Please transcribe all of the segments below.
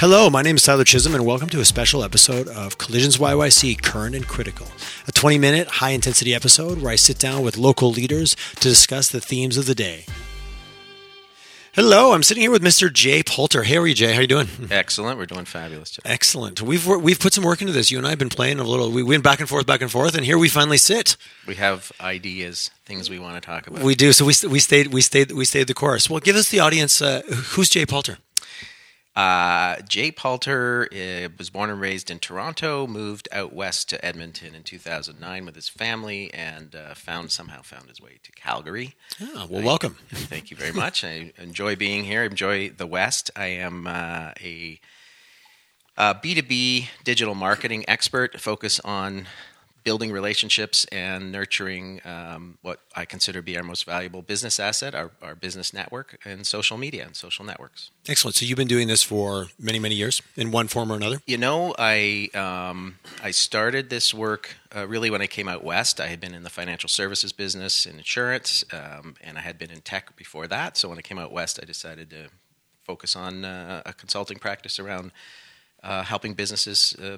Hello, my name is Tyler Chisholm, and welcome to a special episode of Collisions YYC Current and Critical, a 20 minute high intensity episode where I sit down with local leaders to discuss the themes of the day. Hello, I'm sitting here with Mr. Jay Palter. Hey, how are you, Jay? How are you doing? Excellent. We're doing fabulous. Today. Excellent. We've we've put some work into this. You and I have been playing a little. We went back and forth, back and forth, and here we finally sit. We have ideas, things we want to talk about. We do. So we we stayed we stayed we stayed the course. Well, give us the audience. Uh, who's Jay Palter? Uh, Jay Palter uh, was born and raised in Toronto, moved out west to Edmonton in 2009 with his family, and uh, found somehow found his way to Calgary. Oh, well, welcome. Thank you very much. I enjoy being here. I enjoy the West. I am uh, a B2B digital marketing expert, focus on building relationships and nurturing um, what I consider to be our most valuable business asset, our, our business network, and social media and social networks. Excellent. So you've been doing this for many, many years in one form or another. You know, I um, I started this work uh, really when I came out west. I had been in the financial services business and insurance, um, and I had been in tech before that. So when I came out west, I decided to focus on uh, a consulting practice around. Uh, helping businesses uh,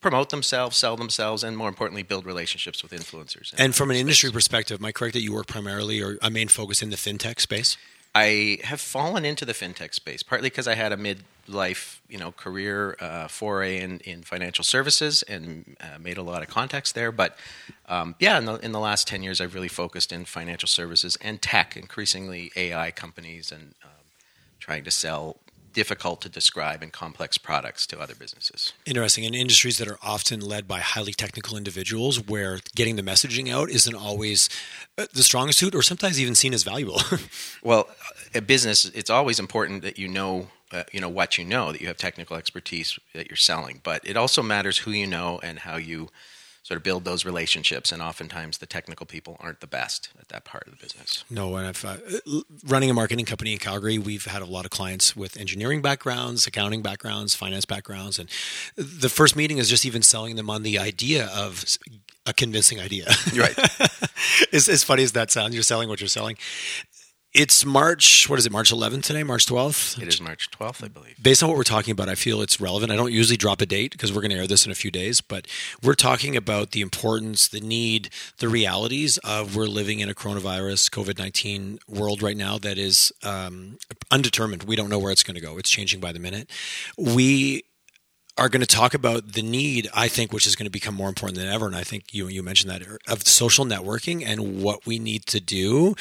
promote themselves, sell themselves, and more importantly, build relationships with influencers. And from an space. industry perspective, am I correct that you work primarily or a main focus in the fintech space? I have fallen into the fintech space partly because I had a mid-life, you know, career uh, foray in, in financial services and uh, made a lot of contacts there. But um, yeah, in the, in the last ten years, I've really focused in financial services and tech, increasingly AI companies, and um, trying to sell difficult to describe and complex products to other businesses. Interesting. In industries that are often led by highly technical individuals, where getting the messaging out isn't always uh, the strongest suit or sometimes even seen as valuable. well, a business, it's always important that you know. Uh, you know what you know that you have technical expertise that you're selling but it also matters who you know and how you sort of build those relationships. And oftentimes, the technical people aren't the best at that part of the business. No, and I've uh, running a marketing company in Calgary. We've had a lot of clients with engineering backgrounds, accounting backgrounds, finance backgrounds, and the first meeting is just even selling them on the idea of a convincing idea. Right. as, as funny as that sounds, you're selling what you're selling. It's March, what is it, March 11th today, March 12th? It is March 12th, I believe. Based on what we're talking about, I feel it's relevant. I don't usually drop a date because we're going to air this in a few days, but we're talking about the importance, the need, the realities of we're living in a coronavirus, COVID 19 world right now that is um, undetermined. We don't know where it's going to go, it's changing by the minute. We are going to talk about the need, I think, which is going to become more important than ever. And I think you you mentioned that of social networking and what we need to do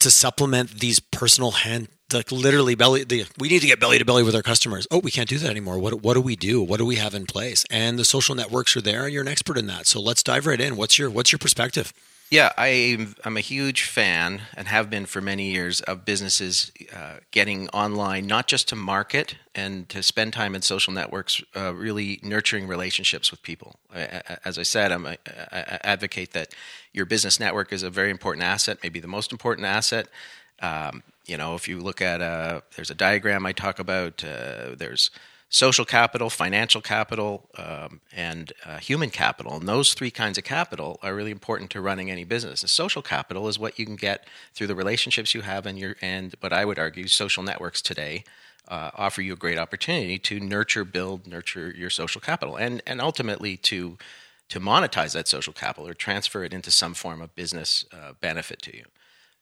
to supplement these personal hand like literally belly the, we need to get belly to belly with our customers. Oh we can't do that anymore. What, what do we do? What do we have in place? And the social networks are there and you're an expert in that. So let's dive right in. What's your what's your perspective yeah, I, am a huge fan and have been for many years of businesses uh, getting online, not just to market and to spend time in social networks, uh, really nurturing relationships with people. I, as I said, I'm a, I advocate that your business network is a very important asset, maybe the most important asset. Um, you know, if you look at a, uh, there's a diagram I talk about. Uh, there's social capital, financial capital, um, and uh, human capital. And those three kinds of capital are really important to running any business. The social capital is what you can get through the relationships you have in your, and what I would argue, social networks today uh, offer you a great opportunity to nurture, build, nurture your social capital, and and ultimately to to monetize that social capital or transfer it into some form of business uh, benefit to you.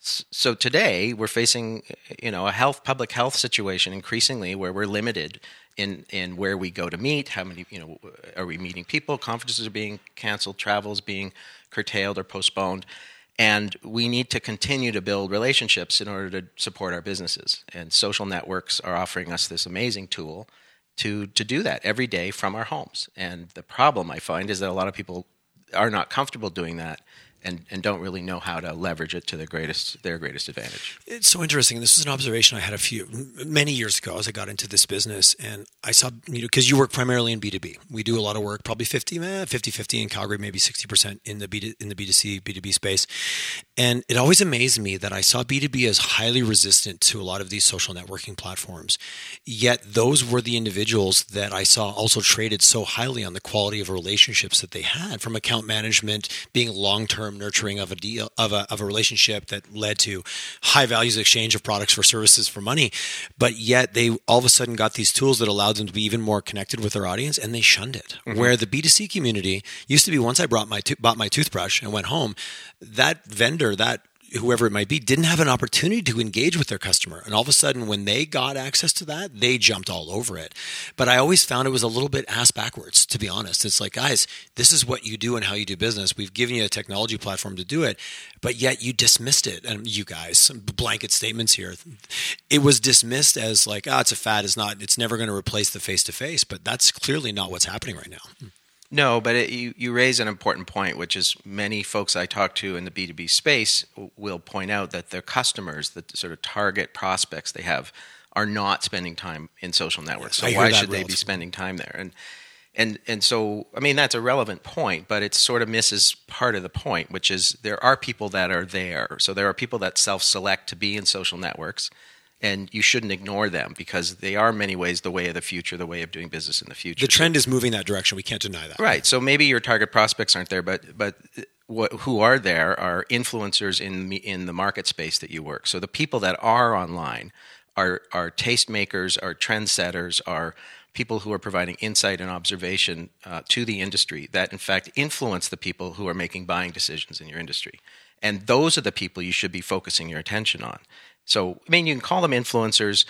So today we're facing, you know, a health public health situation increasingly where we're limited in in where we go to meet, how many, you know, are we meeting people? Conferences are being canceled, travels being curtailed or postponed, and we need to continue to build relationships in order to support our businesses. And social networks are offering us this amazing tool to to do that every day from our homes. And the problem I find is that a lot of people are not comfortable doing that and, and don't really know how to leverage it to their greatest their greatest advantage. It's so interesting. This is an observation I had a few many years ago as I got into this business, and I saw you know because you work primarily in B two B. We do a lot of work, probably 50, eh, 50 50 in Calgary, maybe sixty percent in the B in the B two C B two B space, And it always amazed me that I saw B2B as highly resistant to a lot of these social networking platforms. Yet those were the individuals that I saw also traded so highly on the quality of relationships that they had from account management, being long term nurturing of a deal of a, of a relationship that led to high values exchange of products for services for money. But yet they all of a sudden got these tools that allowed them to be even more connected with their audience and they shunned it. Mm-hmm. Where the B2C community used to be once I brought my to- bought my toothbrush and went home, that vendor, that whoever it might be, didn't have an opportunity to engage with their customer. And all of a sudden, when they got access to that, they jumped all over it. But I always found it was a little bit ass backwards, to be honest. It's like, guys, this is what you do and how you do business. We've given you a technology platform to do it, but yet you dismissed it. And you guys, some blanket statements here. It was dismissed as like, ah, oh, it's a fad. It's not, it's never going to replace the face to face. But that's clearly not what's happening right now. No, but it, you, you raise an important point, which is many folks I talk to in the B2B space will point out that their customers, the sort of target prospects they have, are not spending time in social networks. So why should they be spending time there? And and and so I mean that's a relevant point, but it sort of misses part of the point, which is there are people that are there. So there are people that self-select to be in social networks and you shouldn't ignore them because they are in many ways the way of the future, the way of doing business in the future. The trend is moving that direction. We can't deny that. Right. So maybe your target prospects aren't there, but but what, who are there are influencers in in the market space that you work. So the people that are online are are tastemakers, are trendsetters, are people who are providing insight and observation uh, to the industry that in fact influence the people who are making buying decisions in your industry. And those are the people you should be focusing your attention on. So, I mean, you can call them influencers.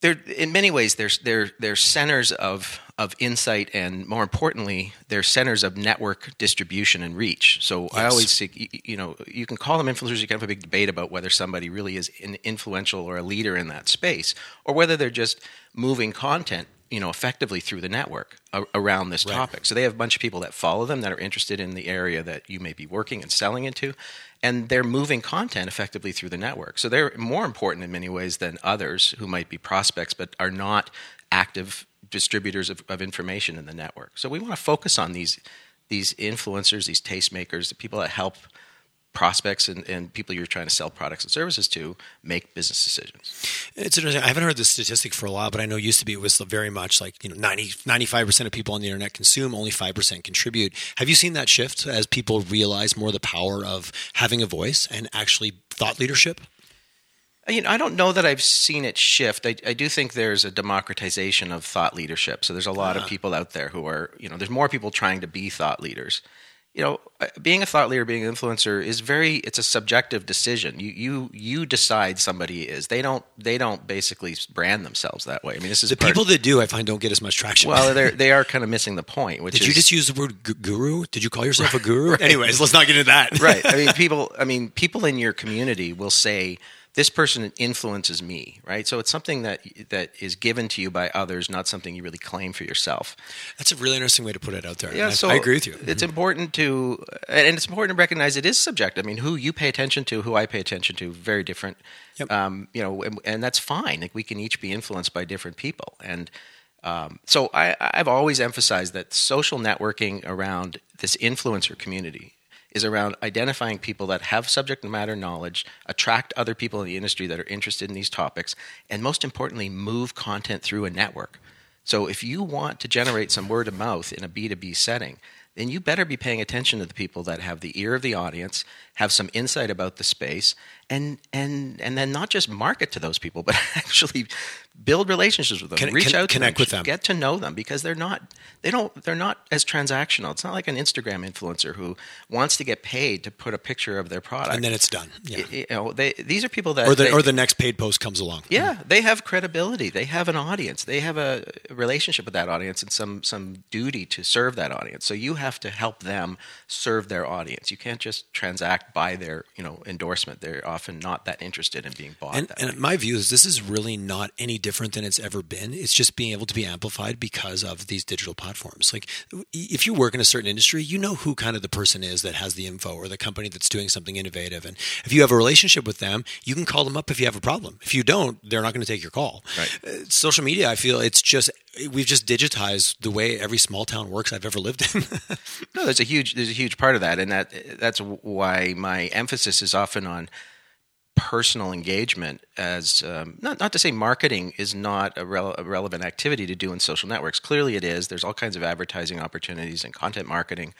They're in many ways they're they're they're centers of of insight and more importantly they're centers of network distribution and reach. So yes. I always see you know you can call them influencers. You can have a big debate about whether somebody really is influential or a leader in that space, or whether they're just moving content you know effectively through the network around this right. topic. So they have a bunch of people that follow them that are interested in the area that you may be working and selling into, and they're moving content effectively through the network. So they're more important in many ways than others who might be prospects but are not active distributors of, of information in the network. So we want to focus on these these influencers, these tastemakers, the people that help prospects and, and people you're trying to sell products and services to make business decisions. It's interesting. I haven't heard this statistic for a while, but I know it used to be it was very much like, you know, 90, 95% of people on the internet consume, only 5% contribute. Have you seen that shift as people realize more the power of having a voice and actually thought leadership? You know, I don't know that I've seen it shift. I, I, do think there's a democratization of thought leadership. So there's a lot uh-huh. of people out there who are, you know, there's more people trying to be thought leaders you know, uh, being a thought leader, being an influencer is very it's a subjective decision. You you you decide somebody is. They don't they don't basically brand themselves that way. I mean, this is the people that do. I find don't get as much traction. Well, they they are kind of missing the point. Which did is, you just use the word guru? Did you call yourself a guru? right. Anyways, let's not get into that. right. I mean, people. I mean, people in your community will say this person influences me, right? So it's something that that is given to you by others, not something you really claim for yourself. That's a really interesting way to put it out there. Yeah, so I agree with you. It's important to, and it's important to recognize it is subjective. I mean, who you pay attention to, who I pay attention to, very different. Yep. Um, you know, and, and, that's fine. Like we can each be influenced by different people, and um, so I, I've always emphasized that social networking around this influencer community is around identifying people that have subject matter knowledge, attract other people in the industry that are interested in these topics, and most importantly, move content through a network. So if you want to generate some word of mouth in a B2B setting, then you better be paying attention to the people that have the ear of the audience, have some insight about the space, and and and then not just market to those people, but actually build relationships with them, can, reach can, out, connect them, with them, get to know them because they're not they don't they're not as transactional. It's not like an Instagram influencer who wants to get paid to put a picture of their product and then it's done. Yeah. You know, they, these are people that or the they, or the next paid post comes along. Yeah, they have credibility. They have an audience. They have a relationship with that audience and some some duty to serve that audience. So you have to help them serve their audience. You can't just transact by their you know endorsement. They're often not that interested in being bought. And, and my view is this is really not any different than it's ever been. It's just being able to be amplified because of these digital platforms. Like if you work in a certain industry, you know who kind of the person is that has the info or the company that's doing something innovative. And if you have a relationship with them, you can call them up if you have a problem. If you don't, they're not going to take your call. Right. Uh, social media, I feel it's just we've just digitized the way every small town works I've ever lived in. no, there's a huge there's a huge part of that, and that that's why my emphasis is often on personal engagement as um, not, not to say marketing is not a, a, relevant activity to do in social networks. Clearly it is. There's all kinds of advertising opportunities and content marketing.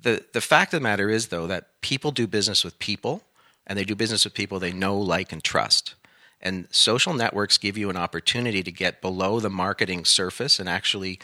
The the fact of the matter is though that people do business with people and they do business with people they know like and trust and social networks give you an opportunity to get below the marketing surface and actually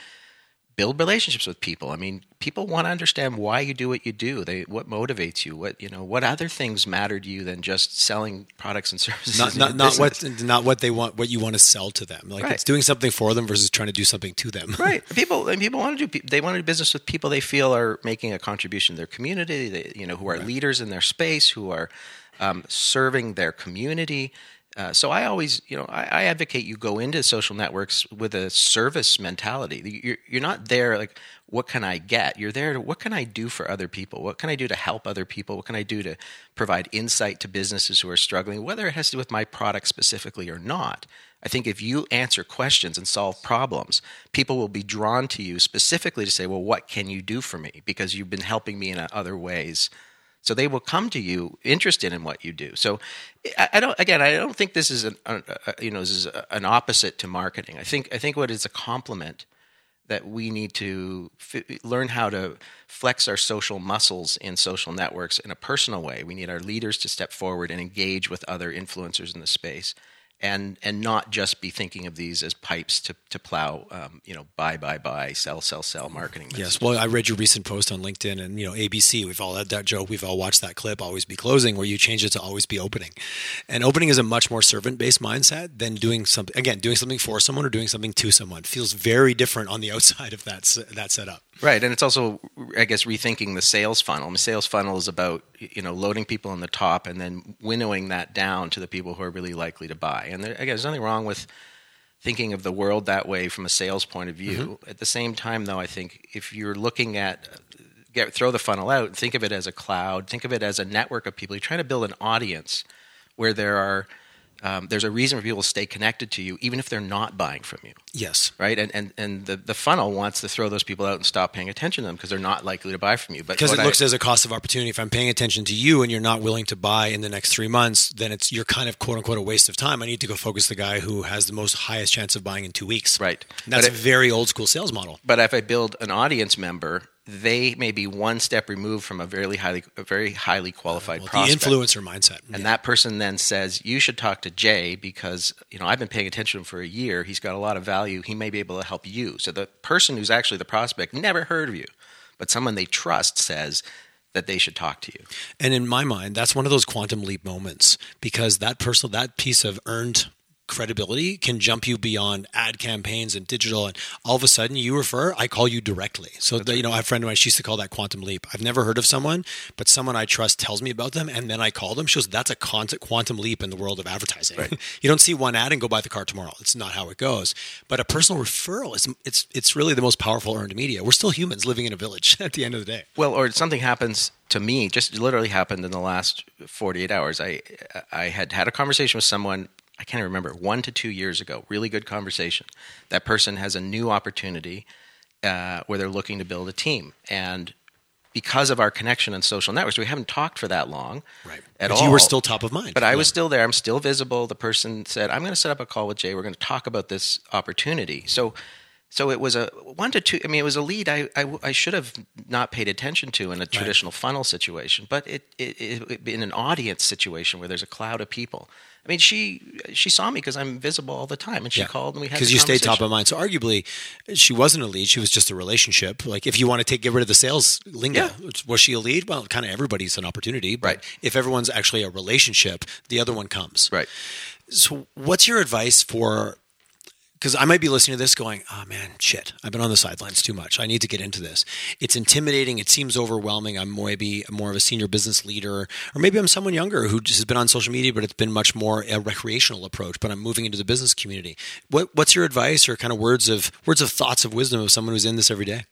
build relationships with people. I mean, people want to understand why you do what you do. They what motivates you. What you know. What other things matter to you than just selling products and services? Not not, not what not what they want. What you want to sell to them. Like right. it's doing something for them versus trying to do something to them. right. People and people want to do. They want to do business with people they feel are making a contribution to their community. They, you know, who are right. leaders in their space, who are um, serving their community. Uh, so I always, you know, I, I, advocate you go into social networks with a service mentality. You're, you're not there like, what can I get? You're there to, what can I do for other people? What can I do to help other people? What can I do to provide insight to businesses who are struggling, whether it has to do with my product specifically or not? I think if you answer questions and solve problems, people will be drawn to you specifically to say, well, what can you do for me? Because you've been helping me in other ways so they will come to you interested in what you do. So I, don't. Again, I don't think this is an a, a, you know this is an opposite to marketing. I think I think what is a complement that we need to f- learn how to flex our social muscles in social networks in a personal way. We need our leaders to step forward and engage with other influencers in the space and and not just be thinking of these as pipes to to plow, um, you know, buy, buy, buy, sell, sell, sell marketing. Messages. Yes. Well, I read your recent post on LinkedIn, and you know, ABC. We've all had that joke. We've all watched that clip. Always be closing, where you change it to always be opening. And opening is a much more servant based mindset than doing something. Again, doing something for someone or doing something to someone feels very different on the outside of that that setup. Right, and it's also, I guess, rethinking the sales funnel. The sales funnel is about you know loading people on the top and then winnowing that down to the people who are really likely to buy. And there, again, there's nothing wrong with thinking of the world that way from a sales point of view. Mm-hmm. At the same time, though, I think if you're looking at get throw the funnel out, think of it as a cloud, think of it as a network of people. You're trying to build an audience where there are um, there's a reason for people to stay connected to you, even if they're not buying from you. Yes. Right. And and, and the, the funnel wants to throw those people out and stop paying attention to them because they're not likely to buy from you. But because it looks I, as a cost of opportunity. If I'm paying attention to you and you're not willing to buy in the next three months, then it's you're kind of quote unquote a waste of time. I need to go focus the guy who has the most highest chance of buying in two weeks. Right. And that's but a very old school sales model. But if I build an audience member they may be one step removed from a very highly, a very highly qualified well, prospect. The influencer mindset, and yeah. that person then says, "You should talk to Jay because you know I've been paying attention to him for a year. He's got a lot of value. He may be able to help you." So the person who's actually the prospect never heard of you, but someone they trust says that they should talk to you. And in my mind, that's one of those quantum leap moments because that person, that piece of earned credibility can jump you beyond ad campaigns and digital and all of a sudden you refer i call you directly. So the, you know a friend of mine she used to call that quantum leap. I've never heard of someone but someone i trust tells me about them and then i call them she goes that's a quantum leap in the world of advertising. Right. you don't see one ad and go buy the car tomorrow. It's not how it goes. But a personal referral is it's it's really the most powerful earned media. We're still humans living in a village at the end of the day. Well or something happens to me just literally happened in the last 48 hours. I i had had a conversation with someone I can't remember, one to two years ago. Really good conversation. That person has a new opportunity uh, where they're looking to build a team. And because of our connection on social networks, we haven't talked for that long right. at but all. You were still top of mind. But I was still there. I'm still visible. The person said, I'm going to set up a call with Jay. We're going to talk about this opportunity. So so it was a one to two. I mean, it was a lead I, I, I should have not paid attention to in a traditional right. funnel situation, but it, it, it, in an audience situation where there's a cloud of people. I mean, she she saw me because I'm visible all the time, and she yeah. called and we had because you stayed top of mind. So arguably, she wasn't a lead; she was just a relationship. Like if you want to take get rid of the sales lingo, yeah. was she a lead? Well, kind of everybody's an opportunity, but right. if everyone's actually a relationship, the other one comes. Right. So, what's your advice for because I might be listening to this going, oh man, shit, I've been on the sidelines too much. I need to get into this. It's intimidating. It seems overwhelming. I'm maybe more of a senior business leader, or maybe I'm someone younger who just has been on social media, but it's been much more a recreational approach. But I'm moving into the business community. What, what's your advice or kind of words of words of thoughts of wisdom of someone who's in this every day?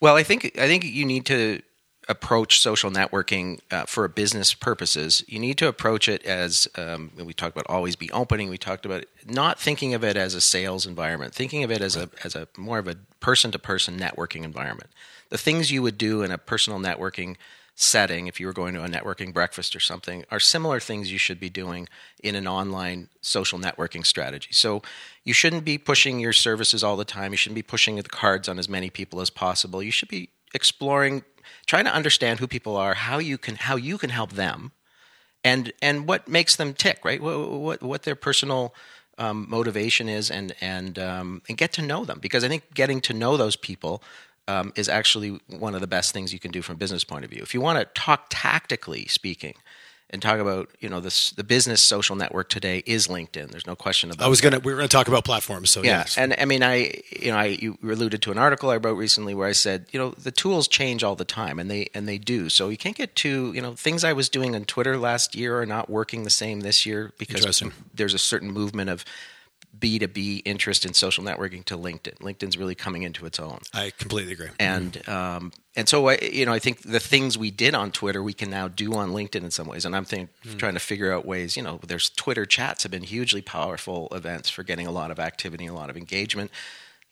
Well, I think I think you need to approach social networking uh, for business purposes, you need to approach it as um, we talked about always be opening. We talked about not thinking of it as a sales environment, thinking of it as a as a more of a person to person networking environment. The things you would do in a personal networking setting, if you were going to a networking breakfast or something, are similar things you should be doing in an online social networking strategy. So you shouldn't be pushing your services all the time. You shouldn't be pushing the cards on as many people as possible. You should be exploring trying to understand who people are, how you can how you can help them, and and what makes them tick, right? What what, what their personal um, motivation is, and and um, and get to know them because I think getting to know those people um, is actually one of the best things you can do from a business point of view. If you want to talk tactically speaking, and talk about you know this the business social network today is LinkedIn. There's no question about. I was gonna we were gonna talk about platforms. So yeah, yes. and I mean I you know I you alluded to an article I wrote recently where I said you know the tools change all the time and they and they do. So you can't get too you know things I was doing on Twitter last year are not working the same this year because there's a certain movement of B2B interest in social networking to LinkedIn. LinkedIn's really coming into its own. I completely agree. And um, and so I, you know, I think the things we did on Twitter we can now do on LinkedIn in some ways. And I'm think, mm. trying to figure out ways. You know, there's Twitter chats have been hugely powerful events for getting a lot of activity, a lot of engagement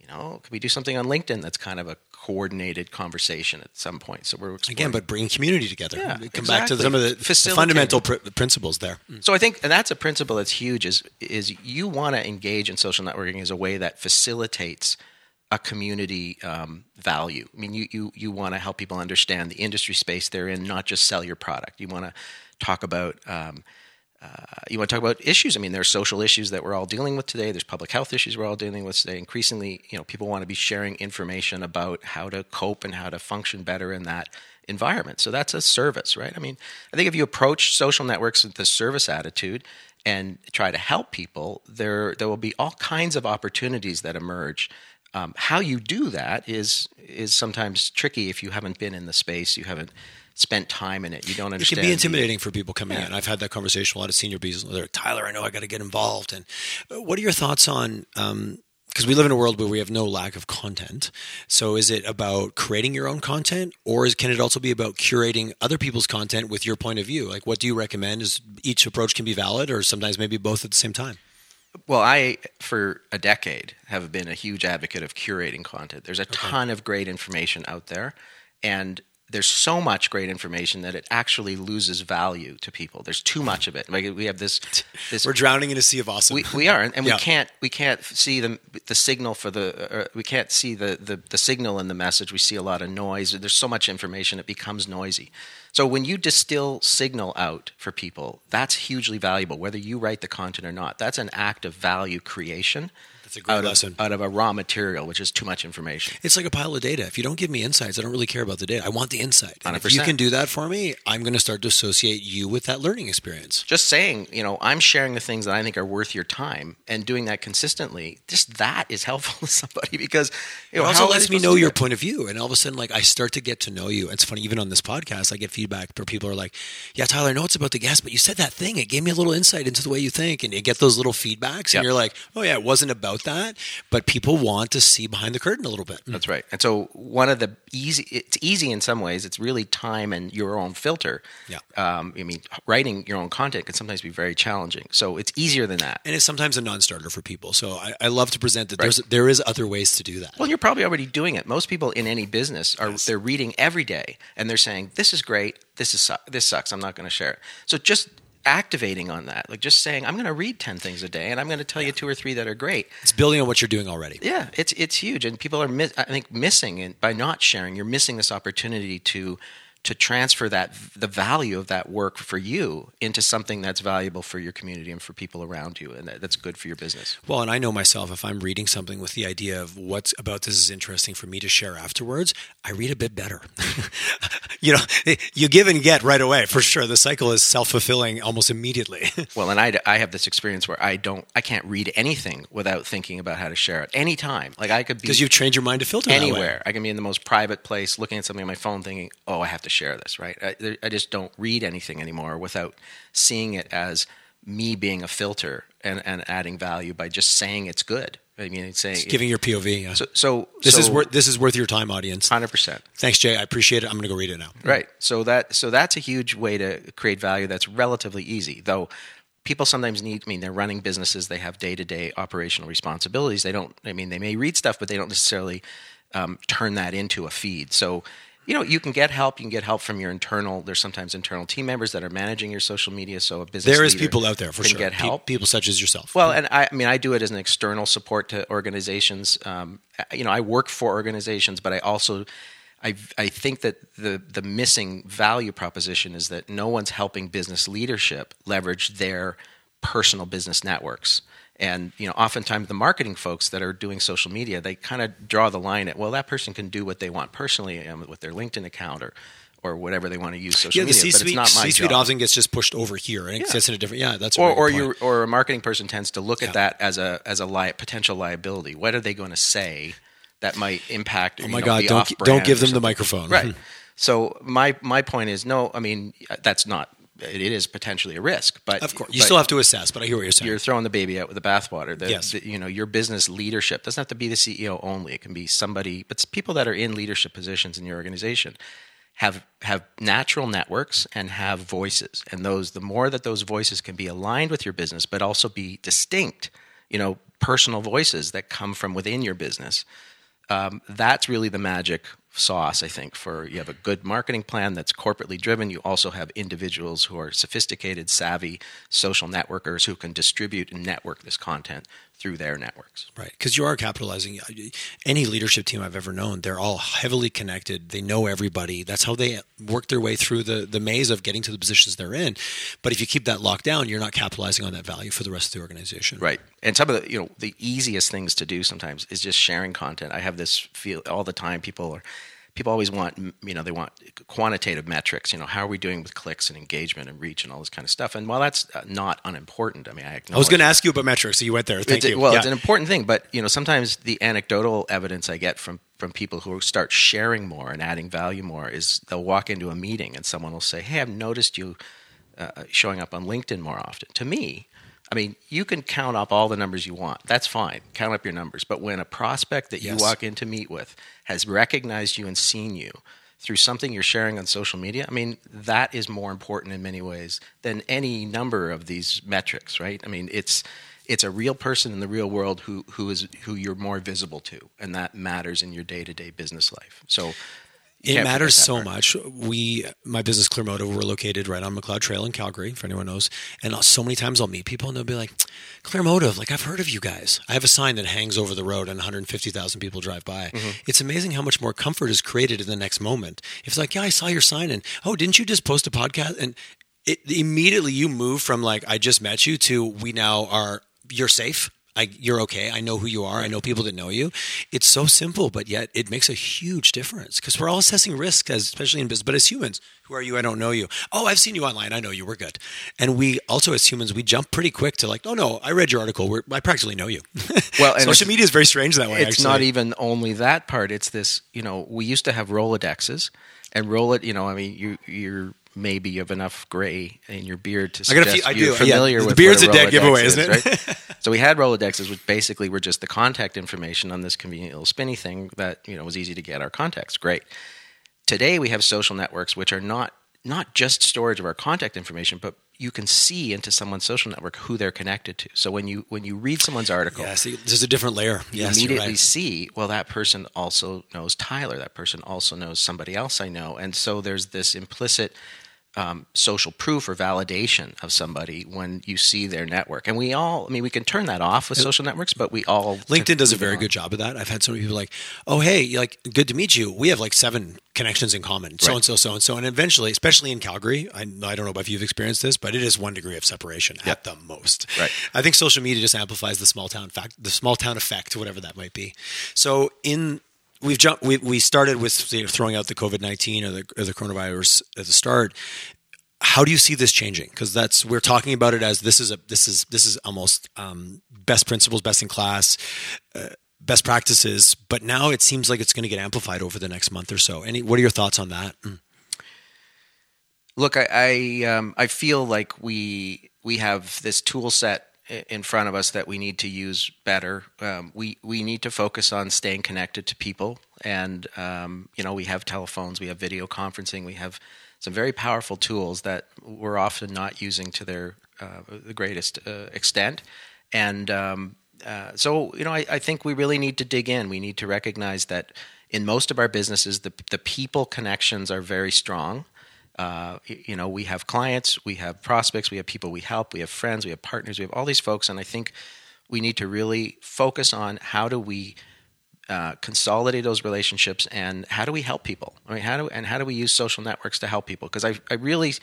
you know, could we do something on LinkedIn that's kind of a coordinated conversation at some point? So we're exploring. again, but bringing community together. Yeah, come exactly. back to some of the, the fundamental pr- principles there. Mm. So I think, and that's a principle that's huge. Is is you want to engage in social networking as a way that facilitates a community um, value. I mean, you you you want to help people understand the industry space they're in, not just sell your product. You want to talk about um, uh, you want to talk about issues. I mean, there are social issues that we're all dealing with today. There's public health issues we're all dealing with today. Increasingly, you know, people want to be sharing information about how to cope and how to function better in that environment. So that's a service, right? I mean, I think if you approach social networks with the service attitude and try to help people, there there will be all kinds of opportunities that emerge. Um, how you do that is is sometimes tricky if you haven't been in the space, you haven't spent time in it. You don't understand. It can be intimidating for people coming yeah. in. I've had that conversation with a lot of senior bees. They're like, Tyler, I know I got to get involved. And uh, what are your thoughts on? Um, because we live in a world where we have no lack of content. So is it about creating your own content or is, can it also be about curating other people's content with your point of view? Like what do you recommend? Is each approach can be valid or sometimes maybe both at the same time? Well, I, for a decade, have been a huge advocate of curating content. There's a okay. ton of great information out there. And there's so much great information that it actually loses value to people. There's too much of it. Like we have this, this we're drowning in a sea of awesome. We, we are, and, yeah. we can't we can't see the the signal for the we can't see the, the the signal in the message. We see a lot of noise. There's so much information it becomes noisy. So when you distill signal out for people, that's hugely valuable. Whether you write the content or not, that's an act of value creation a great out lesson. Of, out of a raw material, which is too much information. It's like a pile of data. If you don't give me insights, I don't really care about the data. I want the insight. And 100%. if you can do that for me, I'm going to start to associate you with that learning experience. Just saying, you know, I'm sharing the things that I think are worth your time and doing that consistently. Just that is helpful to somebody because you know, it also lets me know your point of view. And all of a sudden, like I start to get to know you. It's funny, even on this podcast, I get feedback where people are like, "Yeah, Tyler, I know it's about the guest, but you said that thing. It gave me a little insight into the way you think." And you get those little feedbacks, and yep. you're like, "Oh yeah, it wasn't about that." But people want to see behind the curtain a little bit. That's right. And so one of the easy, it's easy in some ways. It's really time and your own filter. Yeah. Um, I mean, writing your own content can sometimes be very challenging. So it's easier than that. And it's sometimes a non-starter for people. So I, I love to present that right. there's there is other ways to do that. Well, you're probably already doing it. Most people in any business are yes. they're reading every day and they're saying, "This is great. This is this sucks. I'm not going to share it." So just activating on that, like just saying, I'm going to read 10 things a day and I'm going to tell yeah. you two or three that are great. It's building on what you're doing already. Yeah, it's, it's huge. And people are, I think, missing it by not sharing. You're missing this opportunity to to transfer that the value of that work for you into something that's valuable for your community and for people around you and that's good for your business. Well and i know myself if i'm reading something with the idea of what's about this is interesting for me to share afterwards i read a bit better. You know you give and get right away for sure. The cycle is self-fulfilling almost immediately. Well and I, I have this experience where i don't i can't read anything without thinking about how to share it. Anytime. Like i could be because you've trained your mind to filter anywhere. I can be in the most private place looking at something on my phone thinking oh i have to share this, right? I, I just don't read anything anymore without seeing it as me being a filter and, and adding value by just saying it's good. I mean, it's saying Just giving your POV. Yeah. so. so this so is worth this is worth your time, audience. hundred percent. Thanks, Jay. I appreciate it. I'm going to go read it now. Right. So that so that's a huge way to create value. That's relatively easy, though. People sometimes need. I mean, they're running businesses. They have day to day operational responsibilities. They don't. I mean, they may read stuff, but they don't necessarily um, turn that into a feed. So. You know, you can get help. You can get help from your internal. There's sometimes internal team members that are managing your social media. So a business There is people out there for can sure. get Pe- help. people such as yourself. Well, and I, I mean, I do it as an external support to organizations. Um, you know, I work for organizations, but I also, I, I think that the the missing value proposition is that no one's helping business leadership leverage their personal business networks. And you know, oftentimes the marketing folks that are doing social media, they kind of draw the line at well, that person can do what they want personally with their LinkedIn account or or whatever they want to use social yeah, the media. but it's C-suite, not my C-suite job often gets just pushed over here, and it Yeah. sits in a different. Yeah, that's or or you or a marketing person tends to look Yeah. at that as a as a li- potential liability. What are they going to say that might impact? Oh my God! Don't don't give them the microphone. right. So my my point is no. I mean that's not. It is potentially a risk, but Of course, you still have to assess. But I hear what you're saying. You're throwing the baby out with the bathwater. The, Yes. the- you know your business leadership doesn't have to be the CEO only. It can be somebody, but people that are in leadership positions in your organization have have natural networks and have voices and those the more that those voices can be aligned with your business but also be distinct you know personal voices that come from within your business um, that's really the magic sauce i think for you have a good marketing plan that's corporately driven. You also have individuals who are sophisticated savvy social networkers who can distribute and network this content through their networks Right, because you are capitalizing. Uh, any leadership team I've ever known, they're all heavily connected. They know everybody. That's how they work their way through the, the maze of getting to the positions they're in. But if you keep that locked down, you're not capitalizing on that value for the rest of the organization. Right. And some of the you know the easiest things to do sometimes is just sharing content. I have this feel all the time. People are people always want you know they want quantitative metrics. You know how are we doing with clicks and engagement and reach and all this kind of stuff. And while that's uh, not unimportant, I mean I, I was going to ask you about metrics, so you went there. Thank it's, you. Well, Yeah. it's an important thing, but you know sometimes the anecdotal evidence I get from from people who start sharing more and adding value more is they'll walk into a meeting and someone will say, "Hey, I've noticed you uh, showing up on LinkedIn more often." To me, I mean, you can count up all the numbers you want. That's fine. Count up your numbers. But when a prospect that Yes. you walk in to meet with has recognized you and seen you through something you're sharing on social media, I mean, that is more important in many ways than any number of these metrics, right? I mean, it's it's a real person in the real world who who is who you're more visible to, and that matters in your day to day business life. So It matters so part. much. We, my business Clearmotive, we're located right on Macleod Trail in Calgary, if anyone knows. And so many times I'll meet people and they'll be like, Clearmotive, like I've heard of you guys. I have a sign that hangs over the road and 150,000 people drive by. Mm-hmm. It's amazing how much more comfort is created in the next moment. If it's like, yeah, I saw your sign and, oh, didn't you just post a podcast? And it immediately you move from like, I just met you to we now are, you're safe. I, you're okay. I know who you are. I know people that know you. It's so simple, but yet it makes a huge difference because we're all assessing risk, as especially in business. But as humans, who are you? I don't know you. Oh, I've seen you online. I know you. We're good. And we also, as humans, we jump pretty quick to like, oh no, I read your article. We're, I practically know you. Well, and social media is very strange that way. it's actually. not even only that part. It's this, you know, we used to have Rolodexes, and roll it. You know, I mean, you you're maybe you have enough gray in your beard to I suggest I you're do, yeah. familiar The with beard's what a dead giveaway, is, isn't it? right? so we had Rolodexes, which basically were just the contact information on this convenient little spinny thing that you know was easy to get our contacts. Great. Today we have social networks, which are not not just storage of our contact information, but you can see into someone's social network who they're connected to. So when you when you read someone's article, Yeah, see, there's a different layer. you Yes, immediately right. see, well, that person also knows Tyler. That person also knows somebody else I know. And so there's this implicit um, social proof or validation of somebody when you see their network. And we all, I mean, we can turn that off with social networks, but we all. LinkedIn does a very on. good job of that. I've had so many people like, "Oh, hey, like, good to meet you. We have like seven connections in common. So Right. and so, so and so." And eventually, especially in Calgary, I, I don't know if you've experienced this, but it is one degree of separation at the most. Right. I think social media just amplifies the small town fact, the small town effect, whatever that might be. So in we've jumped. We, we started with you know, throwing out the COVID nineteen or the or the coronavirus at the start how do you see this changing because that's we're talking about it as this is a this is this is almost um, best principles best in class uh, best practices but now it seems like it's going to get amplified over the next month or so any what are your thoughts on that Mm. Look, I I, um, I feel like we we have this tool set in front of us that we need to use better. Um, we we need to focus on staying connected to people, and um, you know we have telephones, we have video conferencing, we have some very powerful tools that we're often not using to their uh, the greatest uh, extent, and um, uh, so you know I, I think we really need to dig in. We need to recognize that in most of our businesses, the the people connections are very strong. Uh, you know, we have clients, we have prospects, we have people we help, we have friends, we have partners, we have all these folks, and I think we need to really focus on how do we uh, consolidate those relationships and how do we help people? I mean, how do and how do we use social networks to help people? Because I, I really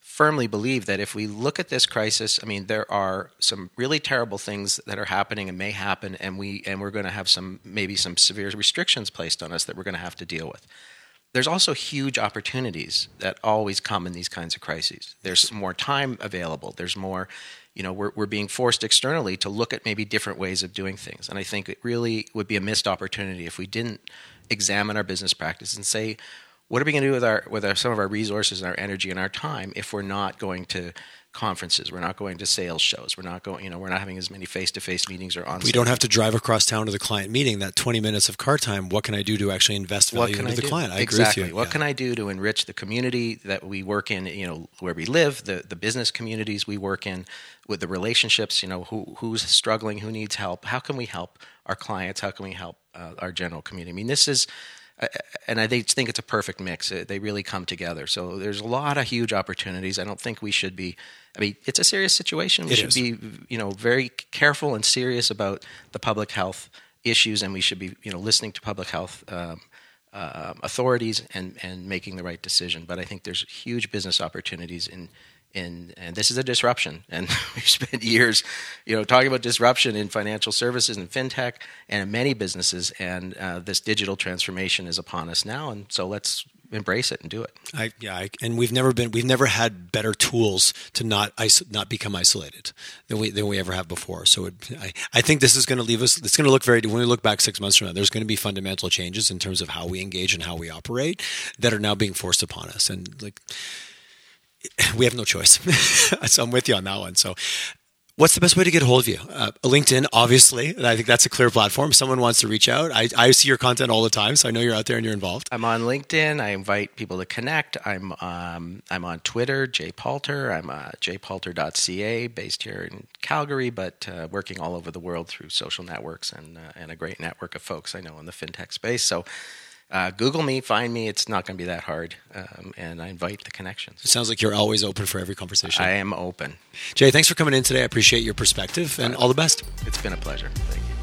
firmly believe that if we look at this crisis, I mean, there are some really terrible things that are happening and may happen, and we and we're going to have some maybe some severe restrictions placed on us that we're going to have to deal with there's also huge opportunities that always come in these kinds of crises. There's more time available. There's more, you know, we're, we're being forced externally to look at maybe different ways of doing things. And I think it really would be a missed opportunity if we didn't examine our business practice and say, what are we going to do with our with our, some of our resources and our energy and our time if we're not going to conferences. We're not going to sales shows. We're not going, you know, we're not having as many face to face meetings or on. We don't have to drive across town to the client meeting. That 20 minutes of car time, what can I do to actually invest value into I the do? client? I exactly. agree with you. What yeah. can I do to enrich the community that we work in, you know, where we live, the, the business communities we work in, with the relationships, you know, who, who's struggling, who needs help? How can we help our clients? How can we help uh, our general community? I mean, this is, and I think it's a perfect mix. They really come together. So there's a lot of huge opportunities. I don't think we should be. I mean, it's a serious situation. We it should is. be, you know, very careful and serious about the public health issues, and we should be, you know, listening to public health um, uh, authorities and and making the right decision. But I think there's huge business opportunities in and and this is a disruption. And we've spent years, you know, talking about disruption in financial services and fintech and in many businesses. And uh, this digital transformation is upon us now. And so let's embrace it and do it. I, yeah, I, and we've never been, we've never had better tools to not not become isolated than we than we ever have before. So it, I, I think this is going to leave us. It's going to look very. When we look back six months from now, there's going to be fundamental changes in terms of how we engage and how we operate that are now being forced upon us. And like we have no choice. so I'm with you on that one. So What's the best way to get a hold of you? Uh, LinkedIn, obviously. I think that's a clear platform. Someone wants to reach out, I, I see your content all the time, so I know you're out there and you're involved. I'm on LinkedIn. I invite people to connect. I'm um, I'm on Twitter, Jay Palter. I'm uh, jpalter.ca, based here in Calgary, but uh, working all over the world through social networks and uh, and a great network of folks I know in the fintech space. So uh, Google me, find me. It's not going to be that hard. Um, and I invite the connections. It sounds like you're always open for every conversation. I am open. Jay, thanks for coming in today. I appreciate your perspective and all the best. It's been a pleasure. Thanks.